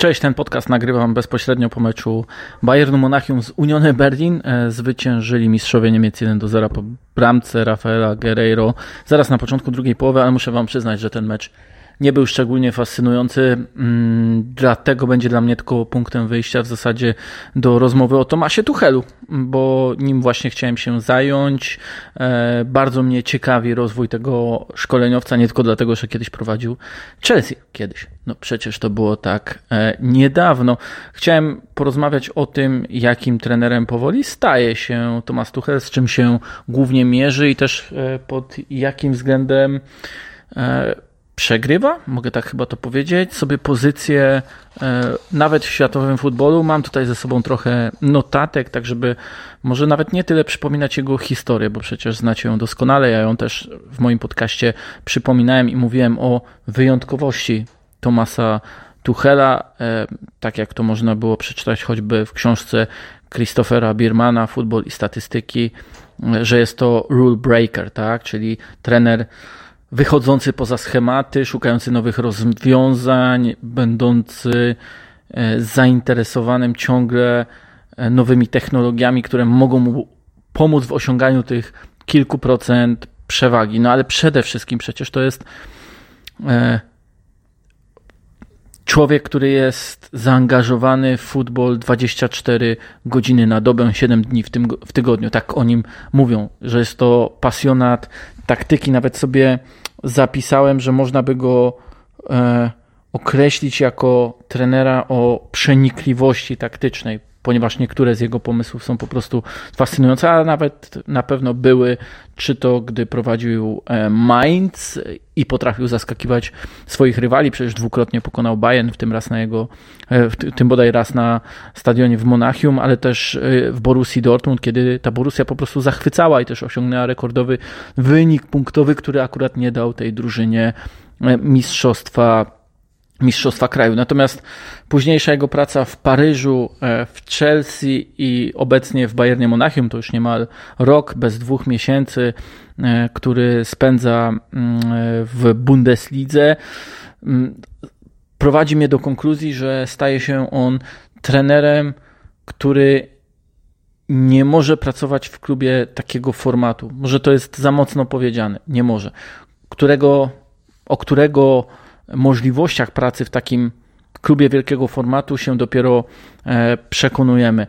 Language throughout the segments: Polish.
Cześć, ten podcast nagrywam bezpośrednio po meczu Bayernu Monachium z Unione Berlin. E, zwyciężyli mistrzowie Niemiec 1 do 0 po bramce Rafaela Guerreiro zaraz na początku drugiej połowy, ale muszę wam przyznać, że ten mecz nie był szczególnie fascynujący, mm, dlatego będzie dla mnie tylko punktem wyjścia w zasadzie do rozmowy o Tomasie Tuchelu, bo nim właśnie chciałem się zająć. E, bardzo mnie ciekawi rozwój tego szkoleniowca, nie tylko dlatego, że kiedyś prowadził Chelsea. Kiedyś. No przecież to było tak e, niedawno. Chciałem porozmawiać o tym, jakim trenerem powoli staje się Tomasz Tuchel, z czym się głównie mierzy i też e, pod jakim względem przegrywa, mogę tak chyba to powiedzieć, sobie pozycję e, nawet w światowym futbolu. Mam tutaj ze sobą trochę notatek, tak żeby może nawet nie tyle przypominać jego historię, bo przecież znacie ją doskonale. Ja ją też w moim podcaście przypominałem i mówiłem o wyjątkowości Tomasa Tuchela, e, tak jak to można było przeczytać choćby w książce Christophera Biermana, Futbol i statystyki, e, że jest to rule breaker, tak? czyli trener wychodzący poza schematy, szukający nowych rozwiązań, będący e, zainteresowanym ciągle e, nowymi technologiami, które mogą mu pomóc w osiąganiu tych kilku procent przewagi. No ale przede wszystkim przecież to jest e, człowiek, który jest zaangażowany w futbol 24 godziny na dobę, 7 dni w, tym, w tygodniu. Tak o nim mówią, że jest to pasjonat taktyki. Nawet sobie zapisałem, że można by go e, określić jako trenera o przenikliwości taktycznej, ponieważ niektóre z jego pomysłów są po prostu fascynujące, a nawet na pewno były, czy to gdy prowadził e, Mainz i potrafił zaskakiwać swoich rywali, przecież dwukrotnie pokonał Bayern, w tym raz na jego, e, w tym bodaj raz na stadionie w Monachium, ale też e, w Borussii Dortmund, kiedy ta Borussia po prostu zachwycała i też osiągnęła rekordowy wynik punktowy, który akurat nie dał tej drużynie mistrzostwa Mistrzostwa Kraju. Natomiast późniejsza jego praca w Paryżu, e, w Chelsea i obecnie w Bayernie Monachium to już niemal rok bez dwóch miesięcy, e, który spędza mm, w Bundeslidze, mm, prowadzi mnie do konkluzji, że staje się on trenerem, który nie może pracować w klubie takiego formatu. Może to jest za mocno powiedziane, nie może. Którego, o którego możliwościach pracy w takim klubie wielkiego formatu się dopiero e, przekonujemy.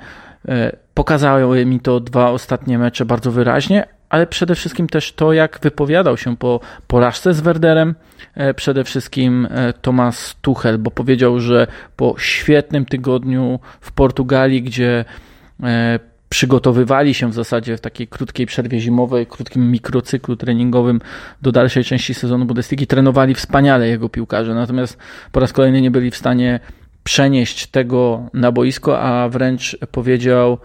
E, pokazały mi to dwa ostatnie mecze bardzo wyraźnie, ale przede wszystkim też to, jak wypowiadał się po porażce z Werderem, e, przede wszystkim Tomasz Tuchel, bo powiedział, że po świetnym tygodniu w Portugalii, gdzie przygotowywali się w zasadzie w takiej krótkiej przerwie zimowej, krótkim mikrocyklu treningowym do dalszej części sezonu Bundesligi, trenowali wspaniale jego piłkarze, natomiast po raz kolejny nie byli w stanie przenieść tego na boisko, a wręcz powiedział,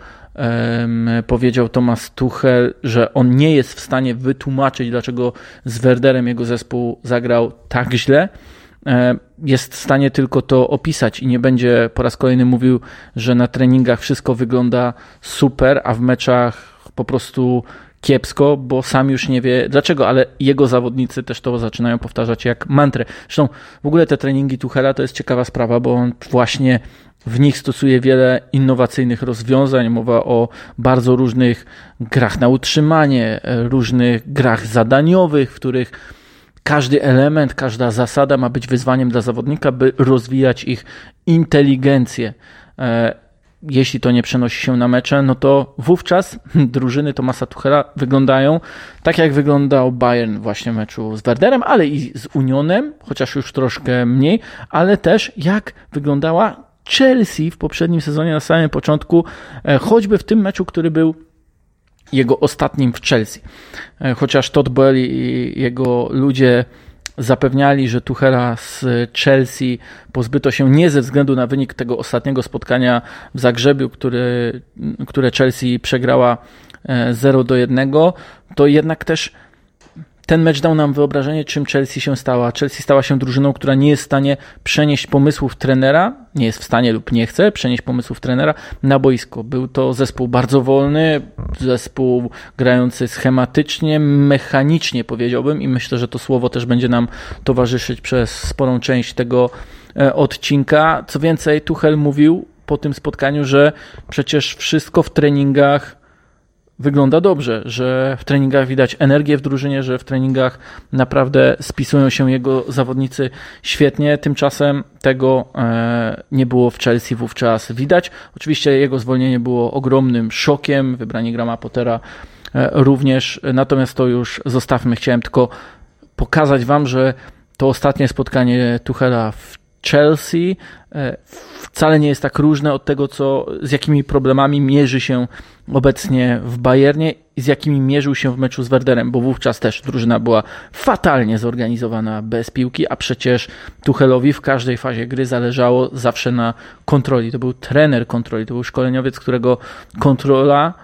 powiedział Thomas Tuchel, że on nie jest w stanie wytłumaczyć, dlaczego z Werderem jego zespół zagrał tak źle, jest w stanie tylko to opisać i nie będzie po raz kolejny mówił, że na treningach wszystko wygląda super, a w meczach po prostu kiepsko, bo sam już nie wie dlaczego, ale jego zawodnicy też to zaczynają powtarzać jak mantrę. Zresztą w ogóle te treningi Tuchela to jest ciekawa sprawa, bo on właśnie w nich stosuje wiele innowacyjnych rozwiązań. Mowa o bardzo różnych grach na utrzymanie, różnych grach zadaniowych, w których każdy element, każda zasada ma być wyzwaniem dla zawodnika, by rozwijać ich inteligencję. E, jeśli to nie przenosi się na mecze, no to wówczas drużyny Tomasa Tuchela wyglądają tak, jak wyglądał Bayern właśnie w meczu z Werderem, ale i z Unionem, chociaż już troszkę mniej, ale też jak wyglądała Chelsea w poprzednim sezonie na samym początku, e, choćby w tym meczu, który był jego ostatnim w Chelsea. E, chociaż Todd Boehly i jego ludzie zapewniali, że Tuchela z Chelsea pozbyto się nie ze względu na wynik tego ostatniego spotkania w Zagrzebiu, który, które Chelsea przegrała 0 e, do 1, to jednak też ten mecz dał nam wyobrażenie, czym Chelsea się stała. Chelsea stała się drużyną, która nie jest w stanie przenieść pomysłów trenera, nie jest w stanie lub nie chce przenieść pomysłów trenera na boisko. Był to zespół bardzo wolny, zespół grający schematycznie, mechanicznie powiedziałbym i myślę, że to słowo też będzie nam towarzyszyć przez sporą część tego odcinka. Co więcej, Tuchel mówił po tym spotkaniu, że przecież wszystko w treningach wygląda dobrze, że w treningach widać energię w drużynie, że w treningach naprawdę spisują się jego zawodnicy świetnie. Tymczasem tego e, nie było w Chelsea wówczas widać. Oczywiście jego zwolnienie było ogromnym szokiem, wybranie Grama Pottera e, również, natomiast to już zostawmy. Chciałem tylko pokazać Wam, że to ostatnie spotkanie Tuchela w Chelsea e, wcale nie jest tak różne od tego, co, z jakimi problemami mierzy się obecnie w Bayernie i z jakimi mierzył się w meczu z Werderem, bo wówczas też drużyna była fatalnie zorganizowana bez piłki, a przecież Tuchelowi w każdej fazie gry zależało zawsze na kontroli. To był trener kontroli, to był szkoleniowiec, którego kontrola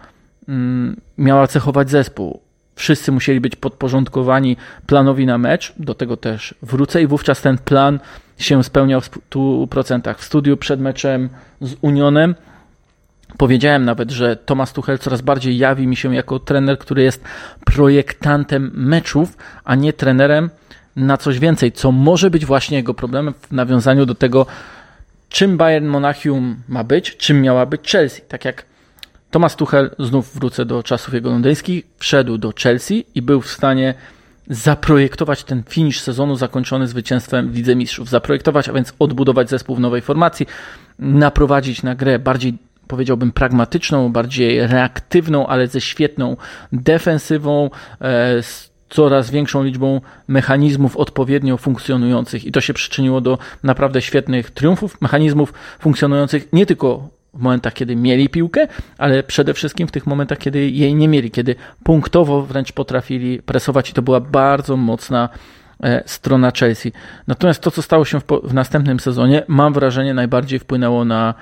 mm, miała cechować zespół wszyscy musieli być podporządkowani planowi na mecz, do tego też wrócę i wówczas ten plan się spełniał w 100%. W studiu przed meczem z Unionem powiedziałem nawet, że Thomas Tuchel coraz bardziej jawi mi się jako trener, który jest projektantem meczów, a nie trenerem na coś więcej, co może być właśnie jego problemem w nawiązaniu do tego, czym Bayern Monachium ma być, czym miała być Chelsea. Tak jak Thomas Tuchel, znów wrócę do czasów jego londyńskich, wszedł do Chelsea i był w stanie zaprojektować ten finisz sezonu zakończony zwycięstwem w Mistrzów. Zaprojektować, a więc odbudować zespół w nowej formacji, naprowadzić na grę bardziej powiedziałbym pragmatyczną, bardziej reaktywną, ale ze świetną defensywą, e, z coraz większą liczbą mechanizmów odpowiednio funkcjonujących i to się przyczyniło do naprawdę świetnych triumfów, mechanizmów funkcjonujących nie tylko w momentach, kiedy mieli piłkę, ale przede wszystkim w tych momentach, kiedy jej nie mieli, kiedy punktowo wręcz potrafili presować i to była bardzo mocna e, strona Chelsea. Natomiast to, co stało się w, w następnym sezonie, mam wrażenie, najbardziej wpłynęło na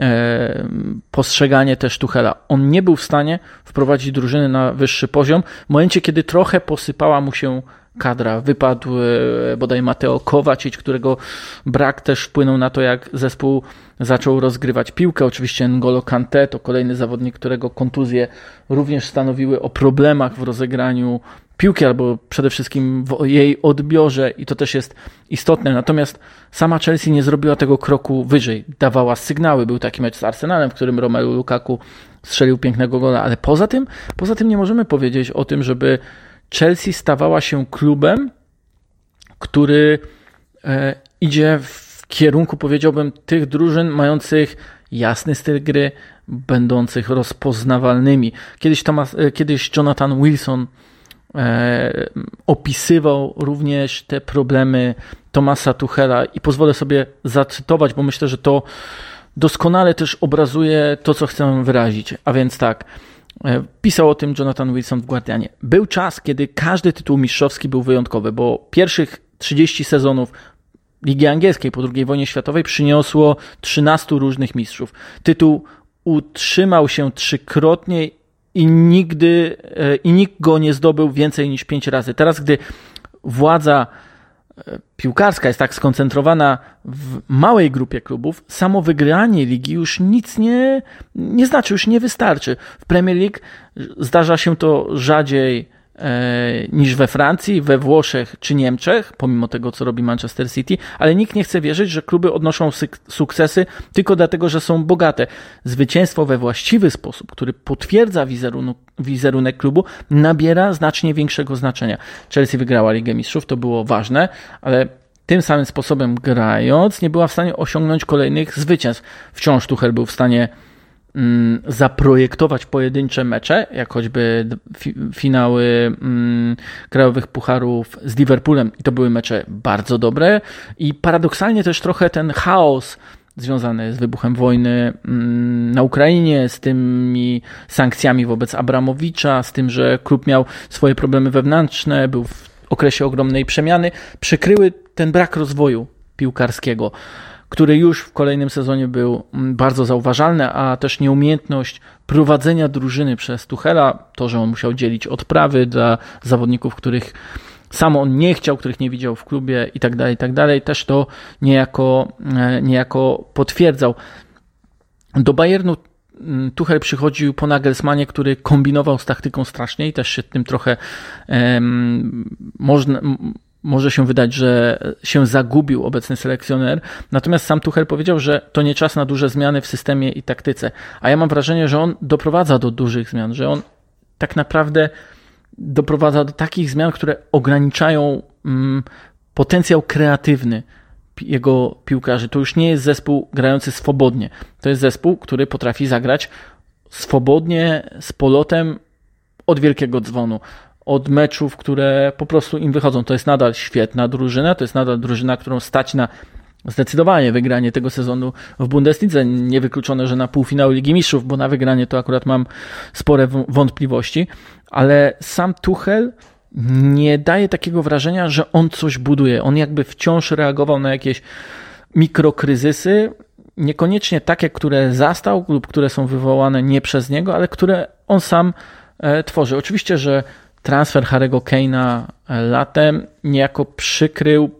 e, postrzeganie też Tuchela. On nie był w stanie wprowadzić drużyny na wyższy poziom w momencie, kiedy trochę posypała mu się kadra. Wypadł e, bodaj Mateo Kowacic, którego brak też wpłynął na to, jak zespół zaczął rozgrywać piłkę. Oczywiście N'Golo Kante to kolejny zawodnik, którego kontuzje również stanowiły o problemach w rozegraniu piłki, albo przede wszystkim w jej odbiorze i to też jest istotne. Natomiast sama Chelsea nie zrobiła tego kroku wyżej. Dawała sygnały. Był taki mecz z Arsenalem, w którym Romelu Lukaku strzelił pięknego gola, ale poza tym, poza tym nie możemy powiedzieć o tym, żeby Chelsea stawała się klubem, który e, idzie w kierunku, powiedziałbym, tych drużyn mających jasny styl gry, będących rozpoznawalnymi. Kiedyś, Thomas, e, kiedyś Jonathan Wilson e, opisywał również te problemy Tomasa Tuchela i pozwolę sobie zacytować, bo myślę, że to doskonale też obrazuje to, co chcę wyrazić. A więc tak, pisał o tym Jonathan Wilson w Guardianie. Był czas, kiedy każdy tytuł mistrzowski był wyjątkowy, bo pierwszych 30 sezonów Ligi Angielskiej po II wojnie światowej przyniosło 13 różnych mistrzów. Tytuł utrzymał się trzykrotnie i nigdy e, i nikt go nie zdobył więcej niż pięć razy. Teraz, gdy władza piłkarska jest tak skoncentrowana w małej grupie klubów, samo wygranie ligi już nic nie, nie znaczy, już nie wystarczy. W Premier League zdarza się to rzadziej niż we Francji, we Włoszech czy Niemczech, pomimo tego, co robi Manchester City, ale nikt nie chce wierzyć, że kluby odnoszą sukcesy tylko dlatego, że są bogate. Zwycięstwo we właściwy sposób, który potwierdza wizerunek, wizerunek klubu, nabiera znacznie większego znaczenia. Chelsea wygrała Ligę Mistrzów, to było ważne, ale tym samym sposobem grając, nie była w stanie osiągnąć kolejnych zwycięstw. Wciąż Tuchel był w stanie zaprojektować pojedyncze mecze, jak choćby finały mm, krajowych pucharów z Liverpoolem. I to były mecze bardzo dobre. I paradoksalnie też trochę ten chaos związany z wybuchem wojny mm, na Ukrainie, z tymi sankcjami wobec Abramowicza, z tym, że klub miał swoje problemy wewnętrzne, był w okresie ogromnej przemiany, przykryły ten brak rozwoju piłkarskiego który już w kolejnym sezonie był mm, bardzo zauważalny, a też nieumiejętność prowadzenia drużyny przez Tuchela, to, że on musiał dzielić odprawy dla zawodników, których sam on nie chciał, których nie widział w klubie i tak dalej, i tak dalej, też to niejako, e, niejako potwierdzał. Do Bayernu mm, Tuchel przychodził po Nagelsmanie, który kombinował z taktyką strasznie i też się tym trochę um, można, może się wydać, że się zagubił obecny selekcjoner, natomiast sam Tuchel powiedział, że to nie czas na duże zmiany w systemie i taktyce. A ja mam wrażenie, że on doprowadza do dużych zmian, że on tak naprawdę doprowadza do takich zmian, które ograniczają mm, potencjał kreatywny jego piłkarzy. To już nie jest zespół grający swobodnie. To jest zespół, który potrafi zagrać swobodnie, z polotem od wielkiego dzwonu. Od meczów, które po prostu im wychodzą. To jest nadal świetna drużyna, to jest nadal drużyna, którą stać na zdecydowanie wygranie tego sezonu w Bundeslidze. Niewykluczone, że na półfinał Ligi Mistrzów, bo na wygranie to akurat mam spore wątpliwości, ale sam Tuchel nie daje takiego wrażenia, że on coś buduje. On jakby wciąż reagował na jakieś mikrokryzysy, niekoniecznie takie, które zastał lub które są wywołane nie przez niego, ale które on sam e, tworzy. Oczywiście, że transfer Harry'ego Kane'a e, latem niejako przykrył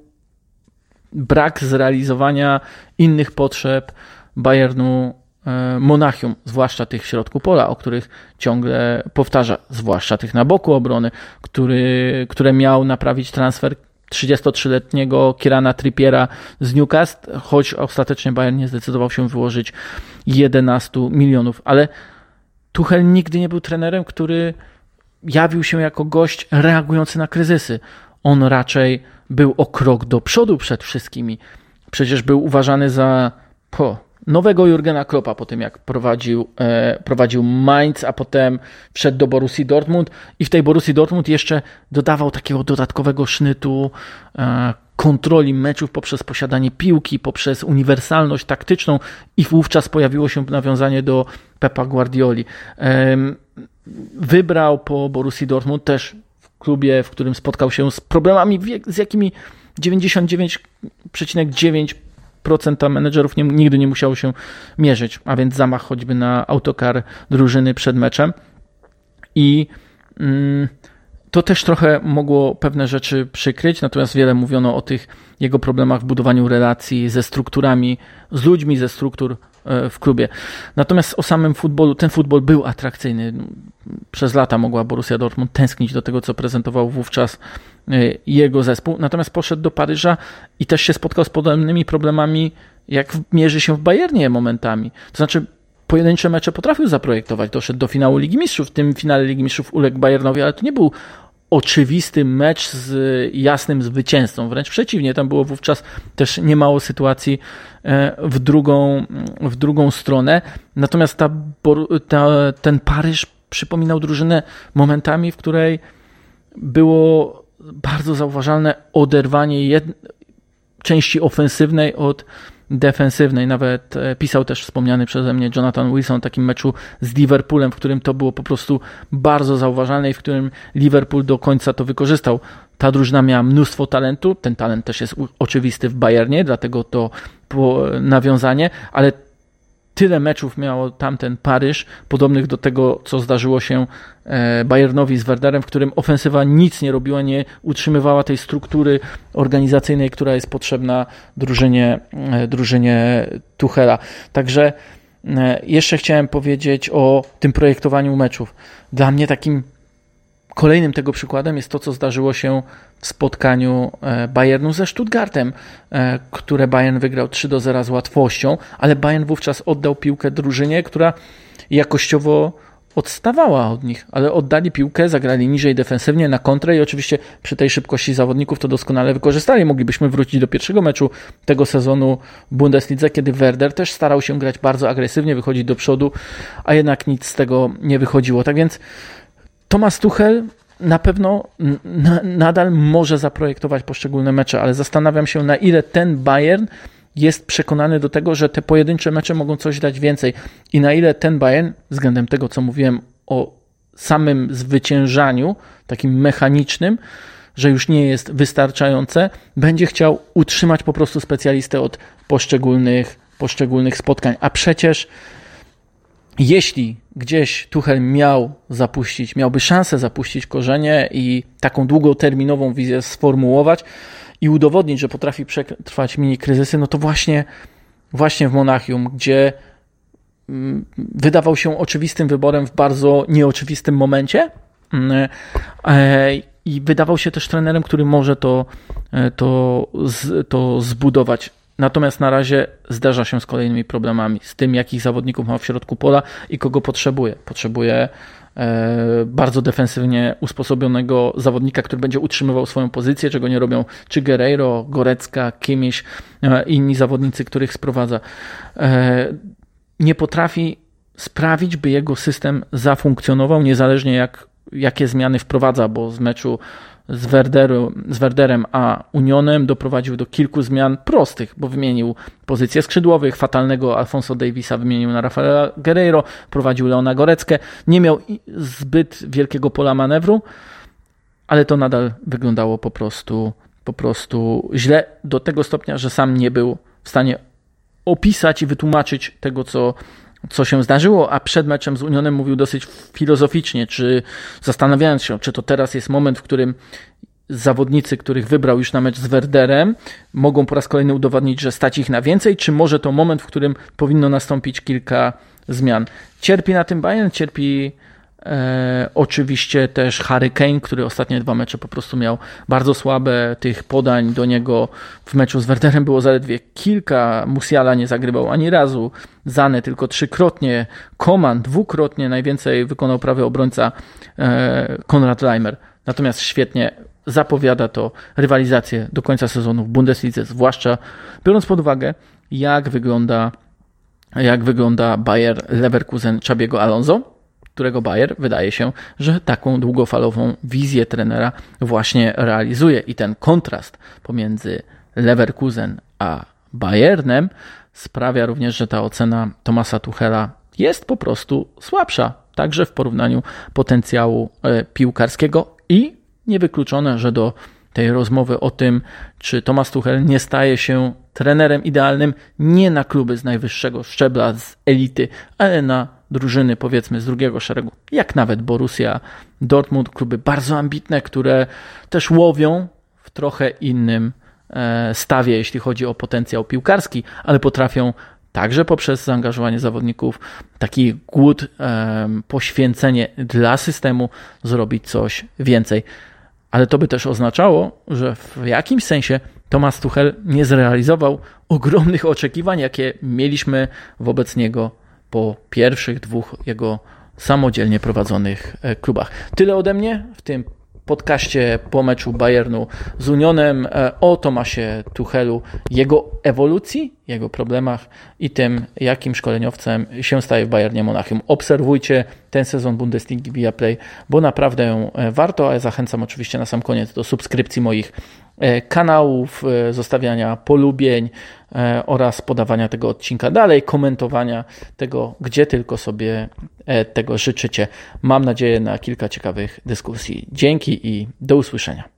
brak zrealizowania innych potrzeb Bayernu e, Monachium, zwłaszcza tych w środku pola, o których ciągle powtarza, zwłaszcza tych na boku obrony, który, które miał naprawić transfer 33-letniego Kirana Trippiera z Newcastle, choć ostatecznie Bayern nie zdecydował się wyłożyć 11 milionów. Ale Tuchel nigdy nie był trenerem, który jawił się jako gość reagujący na kryzysy. On raczej był o krok do przodu przed wszystkimi. Przecież był uważany za po, nowego Jurgena Kloppa po tym, jak prowadził, e, prowadził Mainz, a potem wszedł do Borussii Dortmund i w tej Borussii Dortmund jeszcze dodawał takiego dodatkowego sznytu e, kontroli meczów poprzez posiadanie piłki, poprzez uniwersalność taktyczną i wówczas pojawiło się nawiązanie do Pepa Guardioli. E, wybrał po Borussii Dortmund też w klubie, w którym spotkał się z problemami, z jakimi 99,9 procenta menedżerów nie, nigdy nie musiało się mierzyć, a więc zamach choćby na autokar drużyny przed meczem. I mm, to też trochę mogło pewne rzeczy przykryć, natomiast wiele mówiono o tych jego problemach w budowaniu relacji ze strukturami, z ludźmi ze struktur w klubie. Natomiast o samym futbolu, ten futbol był atrakcyjny. Przez lata mogła Borussia Dortmund tęsknić do tego, co prezentował wówczas e, jego zespół. Natomiast poszedł do Paryża i też się spotkał z podobnymi problemami, jak mierzy się w Bayernie momentami. To znaczy, pojedyncze mecze potrafił zaprojektować. Doszedł do finału Ligi Mistrzów. W tym finale Ligi Mistrzów uległ Bayernowi, ale to nie był oczywisty mecz z jasnym zwycięzcą. Wręcz przeciwnie, tam było wówczas też niemało sytuacji e, w drugą, w drugą stronę. Natomiast ta, ta, ten Paryż przypominał drużynę momentami, w której było bardzo zauważalne oderwanie jed... części ofensywnej od defensywnej. Nawet e, pisał też wspomniany przeze mnie Jonathan Wilson o takim meczu z Liverpoolem, w którym to było po prostu bardzo zauważalne i w którym Liverpool do końca to wykorzystał. Ta drużyna miała mnóstwo talentu, ten talent też jest oczywisty w Bayernie, dlatego to nawiązanie, ale tyle meczów miało tamten Paryż, podobnych do tego, co zdarzyło się e, Bayernowi z Werderem, w którym ofensywa nic nie robiła, nie utrzymywała tej struktury organizacyjnej, która jest potrzebna drużynie, e, drużynie Tuchela. Także e, jeszcze chciałem powiedzieć o tym projektowaniu meczów. Dla mnie takim Kolejnym tego przykładem jest to, co zdarzyło się w spotkaniu e, Bayernu ze Stuttgartem, e, które Bayern wygrał 3 do 0 z łatwością, ale Bayern wówczas oddał piłkę drużynie, która jakościowo odstawała od nich, ale oddali piłkę, zagrali niżej defensywnie na kontrę i oczywiście przy tej szybkości zawodników to doskonale wykorzystali. Moglibyśmy wrócić do pierwszego meczu tego sezonu w Bundeslidze, kiedy Werder też starał się grać bardzo agresywnie, wychodzić do przodu, a jednak nic z tego nie wychodziło. Tak więc Thomas Tuchel na pewno nadal może zaprojektować poszczególne mecze, ale zastanawiam się, na ile ten Bayern jest przekonany do tego, że te pojedyncze mecze mogą coś dać więcej i na ile ten Bayern, względem tego, co mówiłem o samym zwyciężaniu, takim mechanicznym, że już nie jest wystarczające, będzie chciał utrzymać po prostu specjalistę od poszczególnych, poszczególnych spotkań. A przecież jeśli gdzieś Tuchel miał zapuścić, miałby szansę zapuścić korzenie i taką długoterminową wizję sformułować i udowodnić, że potrafi przetrwać mini kryzysy, no to właśnie, właśnie w Monachium, gdzie mm, wydawał się oczywistym wyborem w bardzo nieoczywistym momencie, mm, e, i wydawał się też trenerem, który może to, to, to zbudować. Natomiast na razie zdarza się z kolejnymi problemami, z tym, jakich zawodników ma w środku pola i kogo potrzebuje. Potrzebuje E, bardzo defensywnie usposobionego zawodnika, który będzie utrzymywał swoją pozycję, czego nie robią czy Guerreiro, Gorecka, Kimmich, e, inni zawodnicy, których sprowadza. E, nie potrafi sprawić, by jego system zafunkcjonował, niezależnie jak, jakie zmiany wprowadza, bo z meczu z, Werderu, z Werderem a Unionem doprowadził do kilku zmian prostych, bo wymienił pozycję skrzydłowych, fatalnego Alfonso Davisa wymienił na Rafaela Guerreiro, prowadził Leona Goreckę. Nie miał zbyt wielkiego pola manewru, ale to nadal wyglądało po prostu, po prostu źle do tego stopnia, że sam nie był w stanie opisać i wytłumaczyć tego, co co się zdarzyło, a przed meczem z Unionem mówił dosyć filozoficznie, czy zastanawiając się, czy to teraz jest moment, w którym zawodnicy, których wybrał już na mecz z Werderem, mogą po raz kolejny udowodnić, że stać ich na więcej, czy może to moment, w którym powinno nastąpić kilka zmian. Cierpi na tym Bayern, cierpi E, oczywiście też Harry Kane, który ostatnie dwa mecze po prostu miał bardzo słabe. Tych podań do niego w meczu z Werderem było zaledwie kilka. Musiala nie zagrywał ani razu. Zane tylko trzykrotnie. Koman dwukrotnie. Najwięcej wykonał prawy obrońca e, Konrad Leimer. Natomiast świetnie zapowiada to rywalizację do końca sezonu w Bundeslidze, zwłaszcza biorąc pod uwagę, jak wygląda, jak wygląda Bayer Leverkusen Czabiego Alonso którego Bayer wydaje się, że taką długofalową wizję trenera właśnie realizuje. I ten kontrast pomiędzy Leverkusen a Bayernem sprawia również, że ta ocena Tomasa Tuchela jest po prostu słabsza, także w porównaniu potencjału e, piłkarskiego i niewykluczone, że do tej rozmowy o tym, czy Tomasz Tuchel nie staje się trenerem idealnym nie na kluby z najwyższego szczebla, z elity, ale na drużyny powiedzmy z drugiego szeregu, jak nawet Borussia Dortmund, kluby bardzo ambitne, które też łowią w trochę innym e, stawie, jeśli chodzi o potencjał piłkarski, ale potrafią także poprzez zaangażowanie zawodników, taki głód, poświęcenie dla systemu zrobić coś więcej. Ale to by też oznaczało, że w jakimś sensie Thomas Tuchel nie zrealizował ogromnych oczekiwań, jakie mieliśmy wobec niego po pierwszych dwóch jego samodzielnie prowadzonych e, klubach. Tyle ode mnie w tym podcaście po meczu Bayernu z Unionem e, o Tomasie Tuchelu, jego ewolucji, jego problemach i tym, jakim szkoleniowcem się staje w Bayernie Monachium. Obserwujcie ten sezon Bundesligi via Play, bo naprawdę e, warto, a ja zachęcam oczywiście na sam koniec do subskrypcji moich kanałów, e, zostawiania polubień e, oraz podawania tego odcinka dalej, komentowania tego, gdzie tylko sobie tego życzycie. Mam nadzieję na kilka ciekawych dyskusji. Dzięki i do usłyszenia.